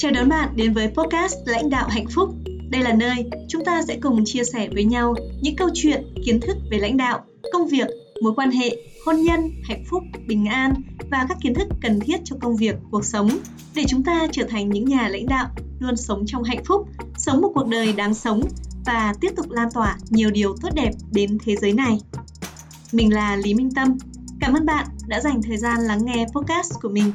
Chào đón bạn đến với podcast Lãnh đạo hạnh phúc. Đây là nơi chúng ta sẽ cùng chia sẻ với nhau những câu chuyện, kiến thức về lãnh đạo, công việc, mối quan hệ, hôn nhân, hạnh phúc, bình an và các kiến thức cần thiết cho công việc, cuộc sống để chúng ta trở thành những nhà lãnh đạo luôn sống trong hạnh phúc, sống một cuộc đời đáng sống và tiếp tục lan tỏa nhiều điều tốt đẹp đến thế giới này. Mình là Lý Minh Tâm. Cảm ơn bạn đã dành thời gian lắng nghe podcast của mình.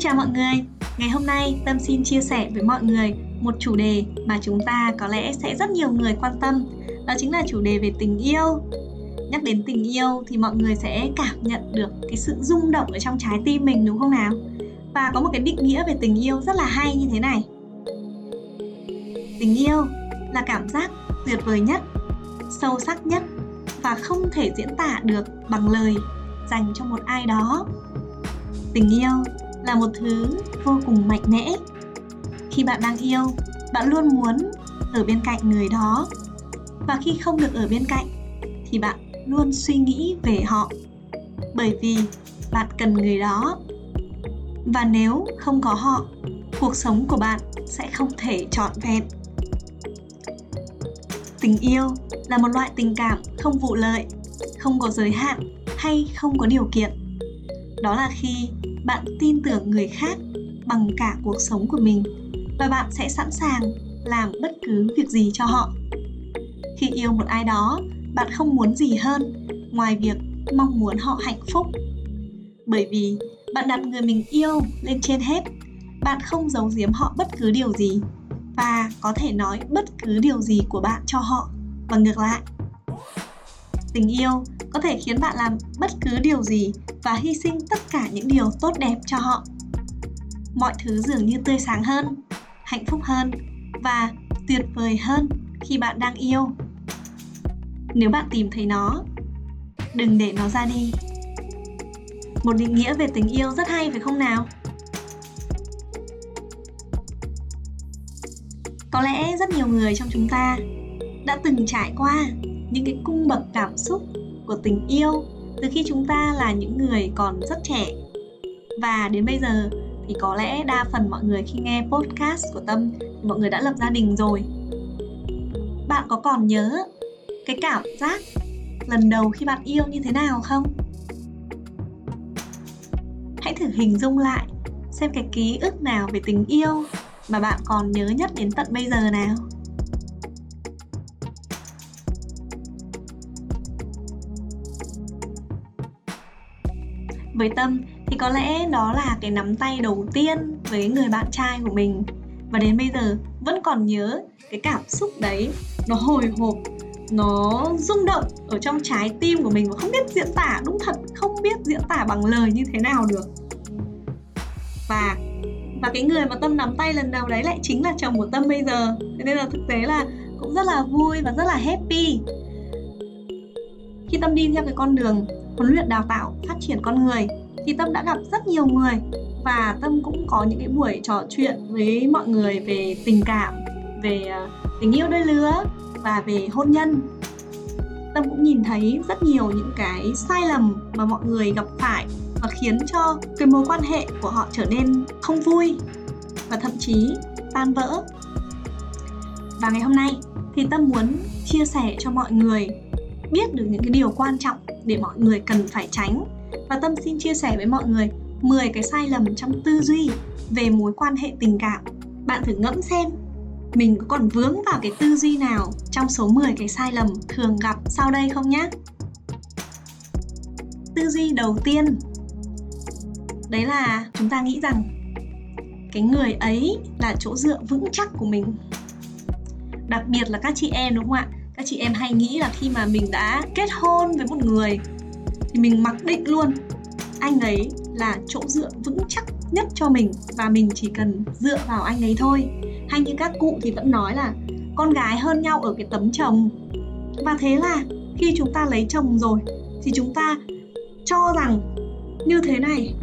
Chào mọi người. Ngày hôm nay Tâm xin chia sẻ với mọi người một chủ đề mà chúng ta có lẽ sẽ rất nhiều người quan tâm. Đó chính là chủ đề về tình yêu. Nhắc đến tình yêu thì mọi người sẽ cảm nhận được cái sự rung động ở trong trái tim mình đúng không nào? Và có một cái định nghĩa về tình yêu rất là hay như thế này. Tình yêu là cảm giác tuyệt vời nhất, sâu sắc nhất và không thể diễn tả được bằng lời dành cho một ai đó. Tình yêu là một thứ vô cùng mạnh mẽ. Khi bạn đang yêu, bạn luôn muốn ở bên cạnh người đó. Và khi không được ở bên cạnh, thì bạn luôn suy nghĩ về họ, bởi vì bạn cần người đó. Và nếu không có họ, cuộc sống của bạn sẽ không thể trọn vẹn. Tình yêu là một loại tình cảm không vụ lợi, không có giới hạn hay không có điều kiện đó là khi bạn tin tưởng người khác bằng cả cuộc sống của mình và bạn sẽ sẵn sàng làm bất cứ việc gì cho họ. Khi yêu một ai đó, bạn không muốn gì hơn ngoài việc mong muốn họ hạnh phúc. Bởi vì bạn đặt người mình yêu lên trên hết, bạn không giấu giếm họ bất cứ điều gì và có thể nói bất cứ điều gì của bạn cho họ. Và ngược lại tình yêu có thể khiến bạn làm bất cứ điều gì và hy sinh tất cả những điều tốt đẹp cho họ. Mọi thứ dường như tươi sáng hơn, hạnh phúc hơn và tuyệt vời hơn khi bạn đang yêu. Nếu bạn tìm thấy nó, đừng để nó ra đi. Một định nghĩa về tình yêu rất hay, phải không nào? Có lẽ rất nhiều người trong chúng ta đã từng trải qua những cái cung bậc cảm xúc của tình yêu từ khi chúng ta là những người còn rất trẻ. Và đến bây giờ thì có lẽ đa phần mọi người khi nghe podcast của tâm thì mọi người đã lập gia đình rồi. Bạn có còn nhớ cái cảm giác lần đầu khi bạn yêu như thế nào không? Hãy thử hình dung lại xem cái ký ức nào về tình yêu mà bạn còn nhớ nhất đến tận bây giờ nào. Với tâm thì có lẽ đó là cái nắm tay đầu tiên với người bạn trai của mình. Và đến bây giờ vẫn còn nhớ cái cảm xúc đấy. Nó hồi hộp, nó rung động ở trong trái tim của mình và không biết diễn tả đúng thật, không biết diễn tả bằng lời như thế nào được. Và và cái người mà tâm nắm tay lần đầu đấy lại chính là chồng của tâm bây giờ. Thế nên là thực tế là cũng rất là vui và rất là happy. Khi tâm đi theo cái con đường huấn luyện đào tạo, phát triển con người thì tâm đã gặp rất nhiều người và tâm cũng có những cái buổi trò chuyện với mọi người về tình cảm, về ờ, tình yêu đôi lứa và về hôn nhân. Tâm cũng nhìn thấy rất nhiều những cái sai lầm mà mọi người gặp phải và khiến cho cái mối quan hệ của họ trở nên không vui và thậm chí tan vỡ. Và ngày hôm nay thì tâm muốn chia sẻ cho mọi người biết được những cái điều quan trọng để mọi người cần phải tránh và Tâm xin chia sẻ với mọi người 10 cái sai lầm trong tư duy về mối quan hệ tình cảm. Bạn thử ngẫm xem, mình có còn vướng vào cái tư duy nào trong số 10 cái sai lầm thường gặp sau đây không nhé? Tư duy đầu tiên, đấy là chúng ta nghĩ rằng cái người ấy là chỗ dựa vững chắc của mình đặc biệt là các chị em, đúng không ạ các chị em hay nghĩ là khi mà mình đã kết hôn với một người thì mình mặc định luôn, anh ấy là chỗ dựa vững chắc nhất cho mình và mình chỉ cần dựa vào anh ấy thôi. Hay như các cụ thì vẫn nói là con gái hơn nhau ở cái tấm chồng. Và thế là khi chúng ta lấy chồng rồi thì chúng ta cho rằng như thế này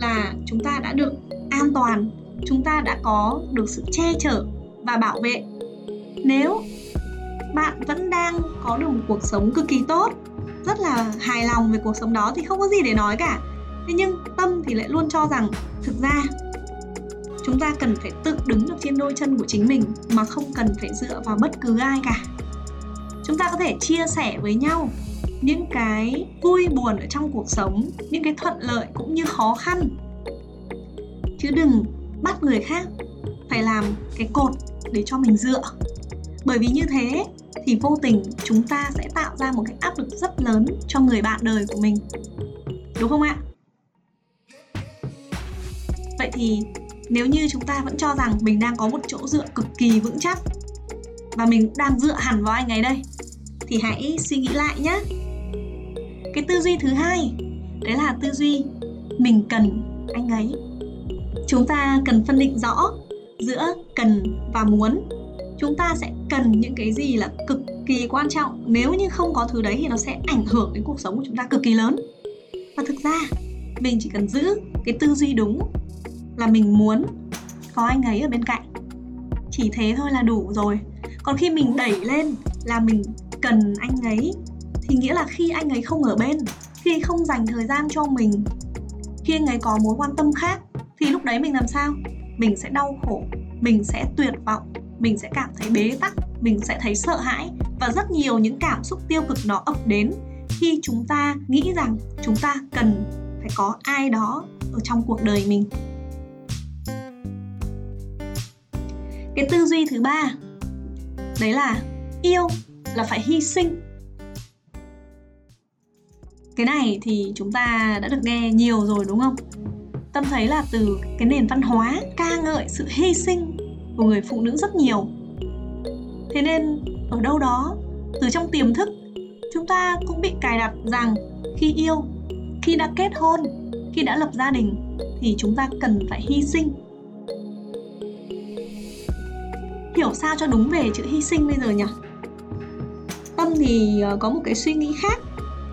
là chúng ta đã được an toàn, chúng ta đã có được sự che chở và bảo vệ. Nếu bạn vẫn đang có được một cuộc sống cực kỳ tốt, rất là hài lòng về cuộc sống đó thì không có gì để nói cả. Thế nhưng tâm thì lại luôn cho rằng, thực ra, chúng ta cần phải tự đứng được trên đôi chân của chính mình mà không cần phải dựa vào bất cứ ai cả. Chúng ta có thể chia sẻ với nhau những cái vui buồn ở trong cuộc sống, những cái thuận lợi cũng như khó khăn. Chứ đừng bắt người khác phải làm cái cột để cho mình dựa. Bởi vì như thế thì vô tình chúng ta sẽ tạo ra một cái áp lực rất lớn cho người bạn đời của mình. Đúng không ạ? Vậy thì nếu như chúng ta vẫn cho rằng mình đang có một chỗ dựa cực kỳ vững chắc và mình đang dựa hẳn vào anh ấy đây, thì hãy suy nghĩ lại nhé. Cái tư duy thứ hai, đấy là tư duy mình cần anh ấy. Chúng ta cần phân định rõ giữa cần và muốn chúng ta sẽ cần những cái gì là cực kỳ quan trọng. Nếu như không có thứ đấy thì nó sẽ ảnh hưởng đến cuộc sống của chúng ta cực kỳ lớn. Và thực ra, mình chỉ cần giữ cái tư duy đúng là mình muốn có anh ấy ở bên cạnh. Chỉ thế thôi là đủ rồi. Còn khi mình đẩy lên là mình cần anh ấy, thì nghĩa là khi anh ấy không ở bên, khi không dành thời gian cho mình, khi anh ấy có mối quan tâm khác, thì lúc đấy mình làm sao? Mình sẽ đau khổ, mình sẽ tuyệt vọng mình sẽ cảm thấy bế tắc, mình sẽ thấy sợ hãi và rất nhiều những cảm xúc tiêu cực nó ập đến khi chúng ta nghĩ rằng chúng ta cần phải có ai đó ở trong cuộc đời mình. Cái tư duy thứ ba, đấy là yêu là phải hy sinh. Cái này thì chúng ta đã được nghe nhiều rồi đúng không? Tâm thấy là từ cái nền văn hóa ca ngợi sự hy sinh của người phụ nữ rất nhiều. Thế nên, ở đâu đó, từ trong tiềm thức, chúng ta cũng bị cài đặt rằng khi yêu, khi đã kết hôn, khi đã lập gia đình, thì chúng ta cần phải hy sinh. Hiểu sao cho đúng về chữ hy sinh bây giờ nhỉ? Tâm thì ờ, có một cái suy nghĩ khác.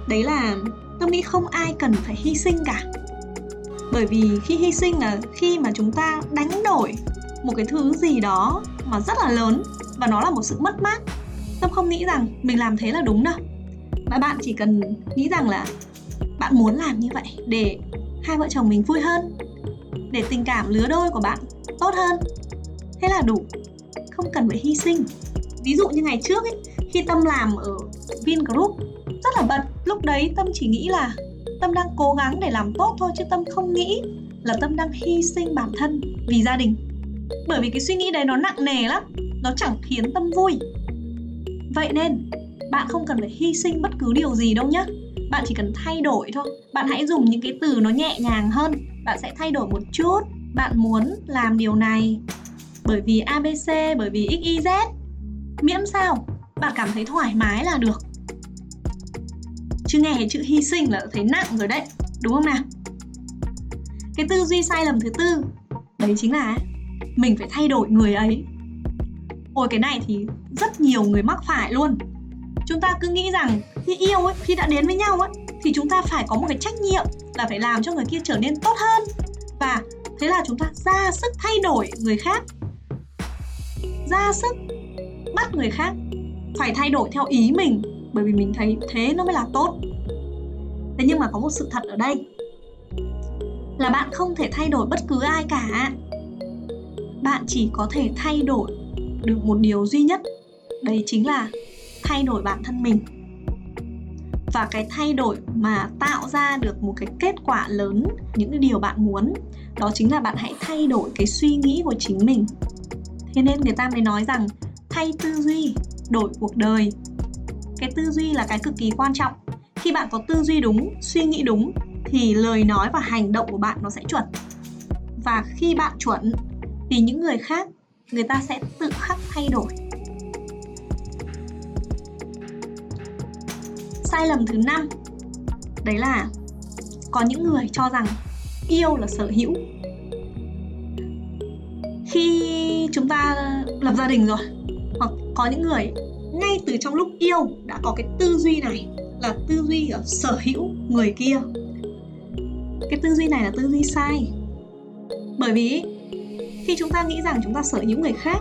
Đấy là tâm nghĩ không ai cần phải hy sinh cả. Bởi vì khi hy sinh là khi mà chúng ta đánh đổi một cái thứ gì đó mà rất là lớn và nó là một sự mất mát. Tâm không nghĩ rằng mình làm thế là đúng đâu. Và bạn chỉ cần nghĩ rằng là bạn muốn làm như vậy để hai vợ chồng mình vui hơn, để tình cảm lứa đôi của bạn tốt hơn. Thế là đủ. Không cần phải hy sinh. Ví dụ như ngày trước ấy, khi tâm làm ở vingroup rất là bận. Lúc đấy tâm chỉ nghĩ là tâm đang cố gắng để làm tốt thôi chứ tâm không nghĩ là tâm đang hy sinh bản thân vì gia đình bởi vì cái suy nghĩ đấy nó nặng nề lắm, nó chẳng khiến tâm vui. Vậy nên, bạn không cần phải hy sinh bất cứ điều gì đâu nhé bạn chỉ cần thay đổi thôi. Bạn hãy dùng những cái từ nó nhẹ nhàng hơn. Bạn sẽ thay đổi một chút. Bạn muốn làm điều này bởi vì abc bởi vì xyz miễn sao, bạn cảm thấy thoải mái là được. Chứ nghe chữ hy sinh là thấy nặng rồi đấy, đúng không nào? Cái tư duy sai lầm thứ tư, đấy chính là mình phải thay đổi người ấy. Ôi, cái này thì rất nhiều người mắc phải luôn. Chúng ta cứ nghĩ rằng khi yêu ấy, khi đã đến với nhau ấy, thì chúng ta phải có một cái trách nhiệm là phải làm cho người kia trở nên tốt hơn. Và thế là chúng ta ra sức thay đổi người khác. Ra sức bắt người khác phải thay đổi theo ý mình, bởi vì mình thấy thế nó mới là tốt. Thế nhưng mà có một sự thật ở đây, là bạn không thể thay đổi bất cứ ai cả bạn chỉ có thể thay đổi được một điều duy nhất. Đấy chính là thay đổi bản thân mình. Và cái thay đổi mà tạo ra được một cái kết quả lớn, những cái điều bạn muốn, đó chính là bạn hãy thay đổi cái suy nghĩ của chính mình. Thế nên người ta mới nói rằng thay tư duy, đổi cuộc đời. Cái tư duy là cái cực kỳ quan trọng. Khi bạn có tư duy đúng, suy nghĩ đúng, thì lời nói và hành động của bạn nó sẽ chuẩn. Và khi bạn chuẩn thì những người khác, người ta sẽ tự khắc thay đổi. Sai lầm thứ năm, đấy là có những người cho rằng yêu là sở hữu. Khi chúng ta lập gia đình rồi, hoặc có những người ngay từ trong lúc yêu đã có cái tư duy này, là tư duy ở sở hữu người kia. Cái tư duy này là tư duy sai. Bởi vì khi chúng ta nghĩ rằng chúng ta sở hữu người khác,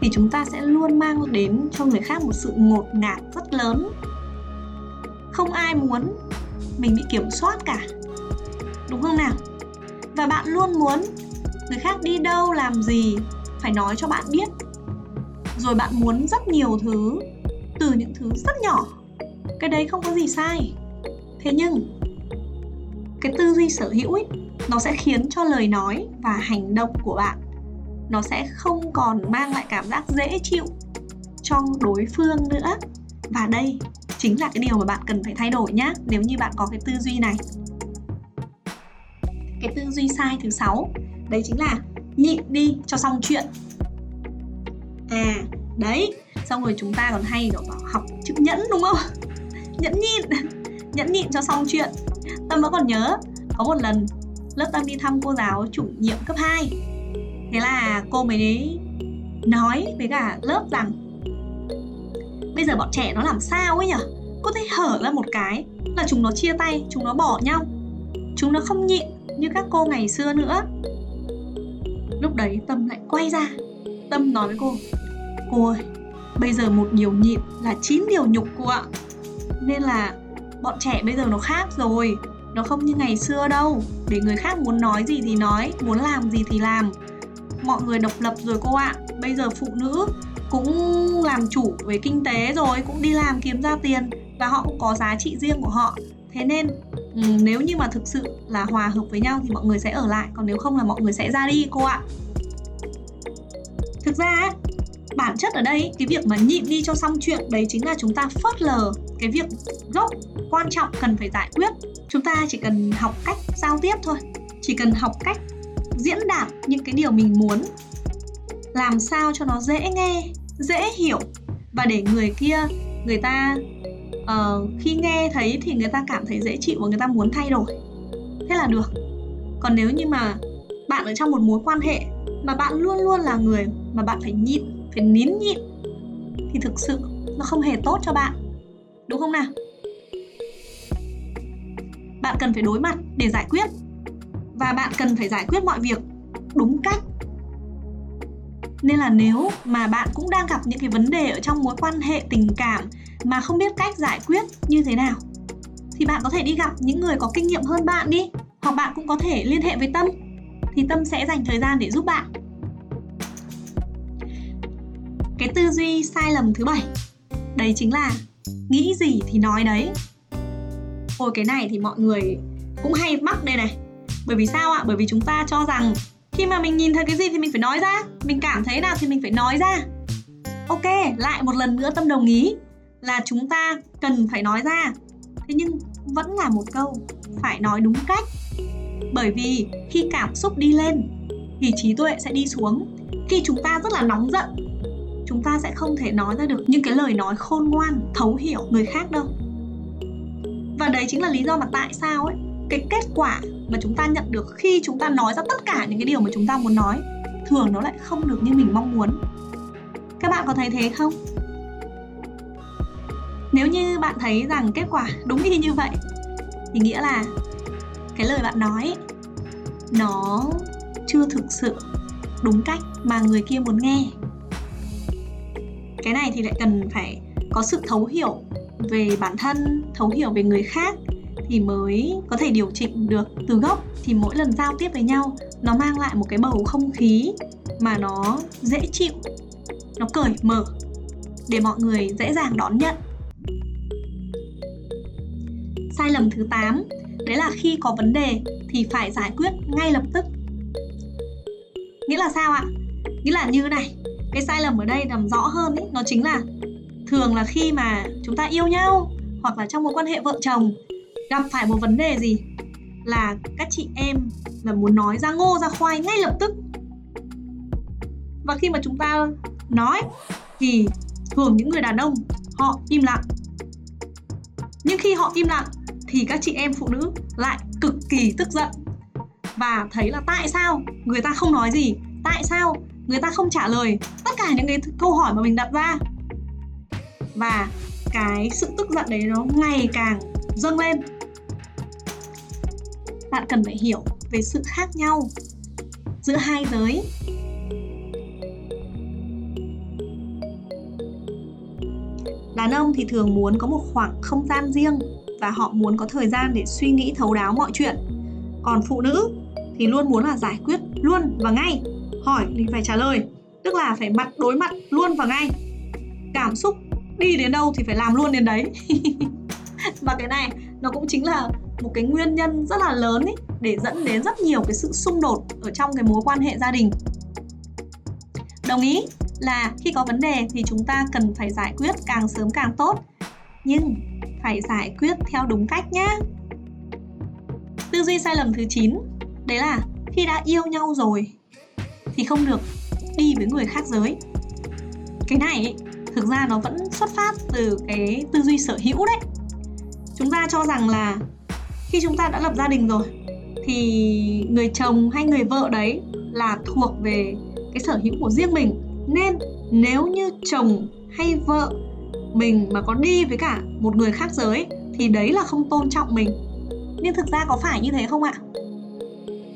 thì chúng ta sẽ luôn mang đến cho người khác một sự ngột ngạt rất lớn. Không ai muốn mình bị kiểm soát cả, đúng không nào? Và bạn luôn muốn người khác đi đâu, làm gì, phải nói cho bạn biết. Rồi bạn muốn rất nhiều thứ, từ những thứ rất nhỏ. Cái đấy không có gì sai. Thế nhưng, cái tư duy sở hữu ấy nó sẽ khiến cho lời nói và hành động của bạn, nó sẽ không còn mang lại cảm giác dễ chịu cho đối phương nữa. Và đây chính là cái điều mà bạn cần phải thay đổi nhé nếu như bạn có cái tư duy này. Cái tư duy sai thứ sáu, đấy chính là nhịn đi cho xong chuyện. À đấy, xong rồi chúng ta còn hay bảo học chữ nhẫn đúng không? Nhẫn nhịn nhẫn nhịn cho xong chuyện. Tâm vẫn còn nhớ, có một lần lớp tâm đi thăm cô giáo chủ nhiệm cấp 2 thế là cô mới nói với cả lớp rằng, bây giờ bọn trẻ nó làm sao ấy nhở? Cô thấy hở ra một cái là chúng nó chia tay, chúng nó bỏ nhau. Chúng nó không nhịn như các cô ngày xưa nữa. Lúc đấy tâm lại quay ra. Tâm nói với cô cô ơi, bây giờ một điều nhịn là chín điều nhục cô ạ. Nên là bọn trẻ bây giờ nó khác rồi nó không như ngày xưa đâu. Để người khác muốn nói gì thì nói, muốn làm gì thì làm. Mọi người độc lập rồi cô ạ. Bây giờ phụ nữ cũng làm chủ về kinh tế rồi, cũng đi làm kiếm ra tiền và họ cũng có giá trị riêng của họ. Thế nên ừ, nếu như mà thực sự là hòa hợp với nhau thì mọi người sẽ ở lại, còn nếu không là mọi người sẽ ra đi, cô ạ. Thực ra bản chất ở đây, cái việc mà nhịn đi cho xong chuyện, đấy chính là chúng ta phớt lờ cái việc gốc quan trọng cần phải giải quyết chúng ta chỉ cần học cách giao tiếp thôi. Chỉ cần học cách diễn đạt những cái điều mình muốn. Làm sao cho nó dễ nghe dễ hiểu. Và để người kia người ta uh, khi nghe thấy thì người ta cảm thấy dễ chịu và người ta muốn thay đổi. Thế là được. Còn nếu như mà bạn ở trong một mối quan hệ mà bạn luôn luôn là người mà bạn phải nhịn phải nín nhịn thì thực sự nó không hề tốt cho bạn. Đúng không nào? Bạn cần phải đối mặt để giải quyết. Và bạn cần phải giải quyết mọi việc đúng cách. Nên là nếu mà bạn cũng đang gặp những cái vấn đề ở trong mối quan hệ tình cảm mà không biết cách giải quyết như thế nào, thì bạn có thể đi gặp những người có kinh nghiệm hơn bạn đi, hoặc bạn cũng có thể liên hệ với tâm, thì tâm sẽ dành thời gian để giúp bạn. Cái tư duy sai lầm thứ bảy, đấy chính là nghĩ gì thì nói đấy ôi, cái này thì mọi người cũng hay mắc đây này. Bởi vì sao ạ? Bởi vì chúng ta cho rằng khi mà mình nhìn thấy cái gì thì mình phải nói ra. Mình cảm thấy nào thì mình phải nói ra. Ok, lại một lần nữa tâm đồng ý là chúng ta cần phải nói ra. Thế nhưng vẫn là một câu phải nói đúng cách. Bởi vì khi cảm xúc đi lên, thì trí tuệ sẽ đi xuống. Khi chúng ta rất là nóng giận, chúng ta sẽ không thể nói ra được những cái lời nói khôn ngoan, thấu hiểu người khác đâu và đấy chính là lý do mà tại sao ấy, cái kết quả mà chúng ta nhận được khi chúng ta nói ra tất cả những cái điều mà chúng ta muốn nói, thường nó lại không được như mình mong muốn. Các bạn có thấy thế không? Nếu như bạn thấy rằng kết quả đúng y như vậy, thì nghĩa là cái lời bạn nói nó chưa thực sự đúng cách mà người kia muốn nghe. Cái này thì lại cần phải có sự thấu hiểu về bản thân thấu hiểu về người khác thì mới có thể điều chỉnh được từ gốc. Thì mỗi lần giao tiếp với nhau nó mang lại một cái bầu không khí mà nó dễ chịu nó cởi mở để mọi người dễ dàng đón nhận. Sai lầm thứ 8 đấy là khi có vấn đề thì phải giải quyết ngay lập tức. Nghĩa là sao ạ? Nghĩa là như này cái sai lầm ở đây làm rõ hơn ý, nó chính là thường là khi mà chúng ta yêu nhau hoặc là trong một quan hệ vợ chồng, gặp phải một vấn đề gì là các chị em là muốn nói ra ngô ra khoai ngay lập tức. Và khi mà chúng ta nói thì thường những người đàn ông họ im lặng. Nhưng khi họ im lặng thì các chị em phụ nữ lại cực kỳ tức giận và thấy là tại sao người ta không nói gì, tại sao người ta không trả lời? Tất cả những cái câu hỏi mà mình đặt ra và cái sự tức giận đấy nó ngày càng dâng lên. Bạn cần phải hiểu về sự khác nhau giữa hai giới. Đàn ông thì thường muốn có một khoảng không gian riêng và họ muốn có thời gian để suy nghĩ, thấu đáo mọi chuyện. Còn phụ nữ thì luôn muốn là giải quyết luôn và ngay. Hỏi thì phải trả lời, tức là phải mặt đối mặt luôn và ngay. Cảm xúc đi đến đâu thì phải làm luôn đến đấy. Và cái này nó cũng chính là một cái nguyên nhân rất là lớn ý, để dẫn đến rất nhiều cái sự xung đột ở trong cái mối quan hệ gia đình. Đồng ý là khi có vấn đề thì chúng ta cần phải giải quyết càng sớm càng tốt nhưng phải giải quyết theo đúng cách nhé tư duy sai lầm thứ 9 đấy là khi đã yêu nhau rồi thì không được đi với người khác giới. Cái này thực ra nó vẫn xuất phát từ cái tư duy sở hữu đấy. Chúng ta cho rằng là khi chúng ta đã lập gia đình rồi, thì người chồng hay người vợ đấy là thuộc về cái sở hữu của riêng mình. Nên nếu như chồng hay vợ mình mà có đi với cả một người khác giới, thì đấy là không tôn trọng mình. Nhưng thực ra có phải như thế không ạ?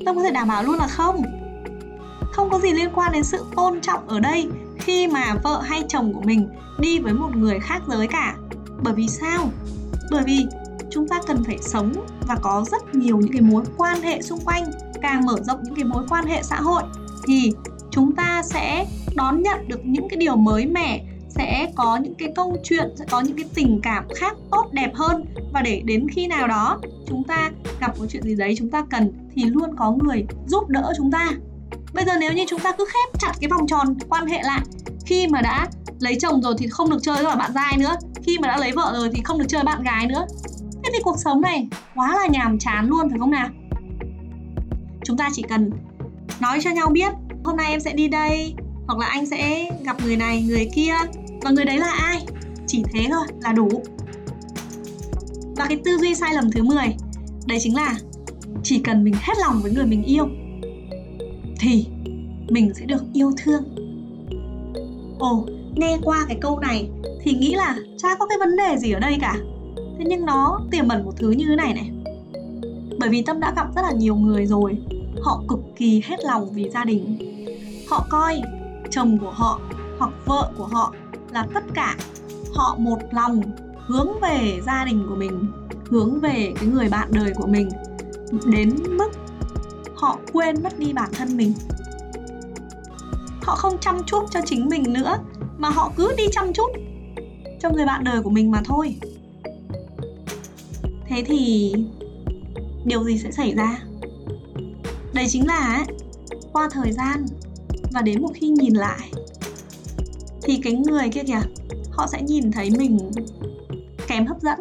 Tôi có thể đảm bảo luôn là không. Không có gì liên quan đến sự tôn trọng ở đây khi mà vợ hay chồng của mình đi với một người khác giới cả. Bởi vì sao? Bởi vì chúng ta cần phải sống và có rất nhiều những cái mối quan hệ xung quanh, càng mở rộng những cái mối quan hệ xã hội, thì chúng ta sẽ đón nhận được những cái điều mới mẻ, sẽ có những cái câu chuyện, sẽ có những cái tình cảm khác tốt, đẹp hơn. Và để đến khi nào đó chúng ta gặp một chuyện gì đấy chúng ta cần, thì luôn có người giúp đỡ chúng ta. Bây giờ nếu như chúng ta cứ khép chặt cái vòng tròn quan hệ lại khi mà đã lấy chồng rồi thì không được chơi với bạn trai nữa. Khi mà đã lấy vợ rồi thì không được chơi bạn gái nữa. Thế thì cuộc sống này quá là nhàm chán luôn, phải không nào? Chúng ta chỉ cần nói cho nhau biết, hôm nay em sẽ đi đây, hoặc là anh sẽ gặp người này, người kia. Và người đấy là ai? Chỉ thế thôi, là đủ. Và cái tư duy sai lầm thứ 10 đấy chính là chỉ cần mình hết lòng với người mình yêu, thì mình sẽ được yêu thương ồ, nghe qua cái câu này thì nghĩ là chả có cái vấn đề gì ở đây cả. Thế nhưng nó tiềm ẩn một thứ như thế này này. Bởi vì tâm đã gặp rất là nhiều người rồi. Họ cực kỳ hết lòng vì gia đình. Họ coi chồng của họ hoặc vợ của họ là tất cả họ một lòng hướng về gia đình của mình, hướng về cái người bạn đời của mình, đến mức họ quên mất đi bản thân mình họ không chăm chút cho chính mình nữa, mà họ cứ đi chăm chút cho người bạn đời của mình mà thôi. Thế thì điều gì sẽ xảy ra? Đây chính là qua thời gian và đến một khi nhìn lại, thì cái người kia kìa, họ sẽ nhìn thấy mình kém hấp dẫn.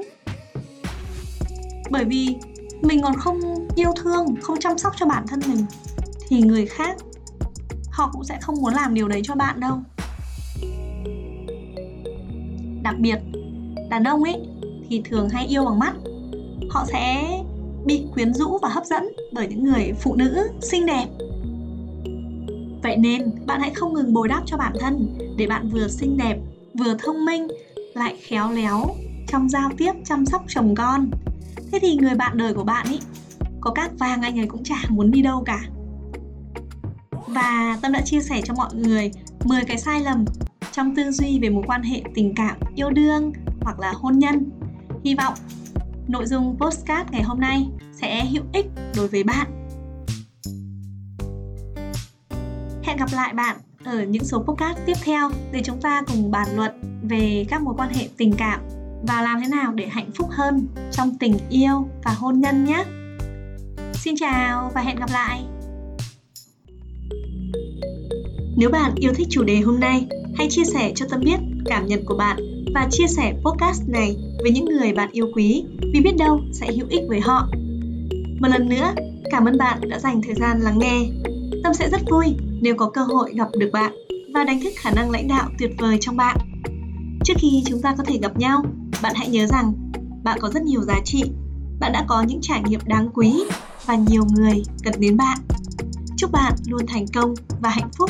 Bởi vì mình còn không yêu thương, không chăm sóc cho bản thân mình, thì người khác họ cũng sẽ không muốn làm điều đấy cho bạn đâu. Đặc biệt, đàn ông ấy thì thường hay yêu bằng mắt. Họ sẽ bị quyến rũ và hấp dẫn bởi những người phụ nữ xinh đẹp. Vậy nên bạn hãy không ngừng bồi đắp cho bản thân để bạn vừa xinh đẹp, vừa thông minh, lại khéo léo trong giao tiếp, chăm sóc chồng con. Thế thì người bạn đời của bạn ý có các vàng anh ấy cũng chả muốn đi đâu cả và tâm đã chia sẻ cho mọi người 10 cái sai lầm trong tư duy về mối quan hệ tình cảm yêu đương hoặc là hôn nhân hy vọng nội dung postcard ngày hôm nay sẽ hữu ích đối với bạn hẹn gặp lại bạn ở những số podcast tiếp theo để chúng ta cùng bàn luận về các mối quan hệ tình cảm và làm thế nào để hạnh phúc hơn trong tình yêu và hôn nhân nhé. Xin chào và hẹn gặp lại. Nếu bạn yêu thích chủ đề hôm nay, hãy chia sẻ cho Tâm biết cảm nhận của bạn và chia sẻ podcast này với những người bạn yêu quý vì biết đâu sẽ hữu ích với họ. Một lần nữa, cảm ơn bạn đã dành thời gian lắng nghe. Tâm sẽ rất vui nếu có cơ hội gặp được bạn và đánh thức khả năng lãnh đạo tuyệt vời trong bạn. Trước khi chúng ta có thể gặp nhau, bạn hãy nhớ rằng bạn có rất nhiều giá trị, bạn đã có những trải nghiệm đáng quý và nhiều người cần đến bạn. Chúc bạn luôn thành công và hạnh phúc.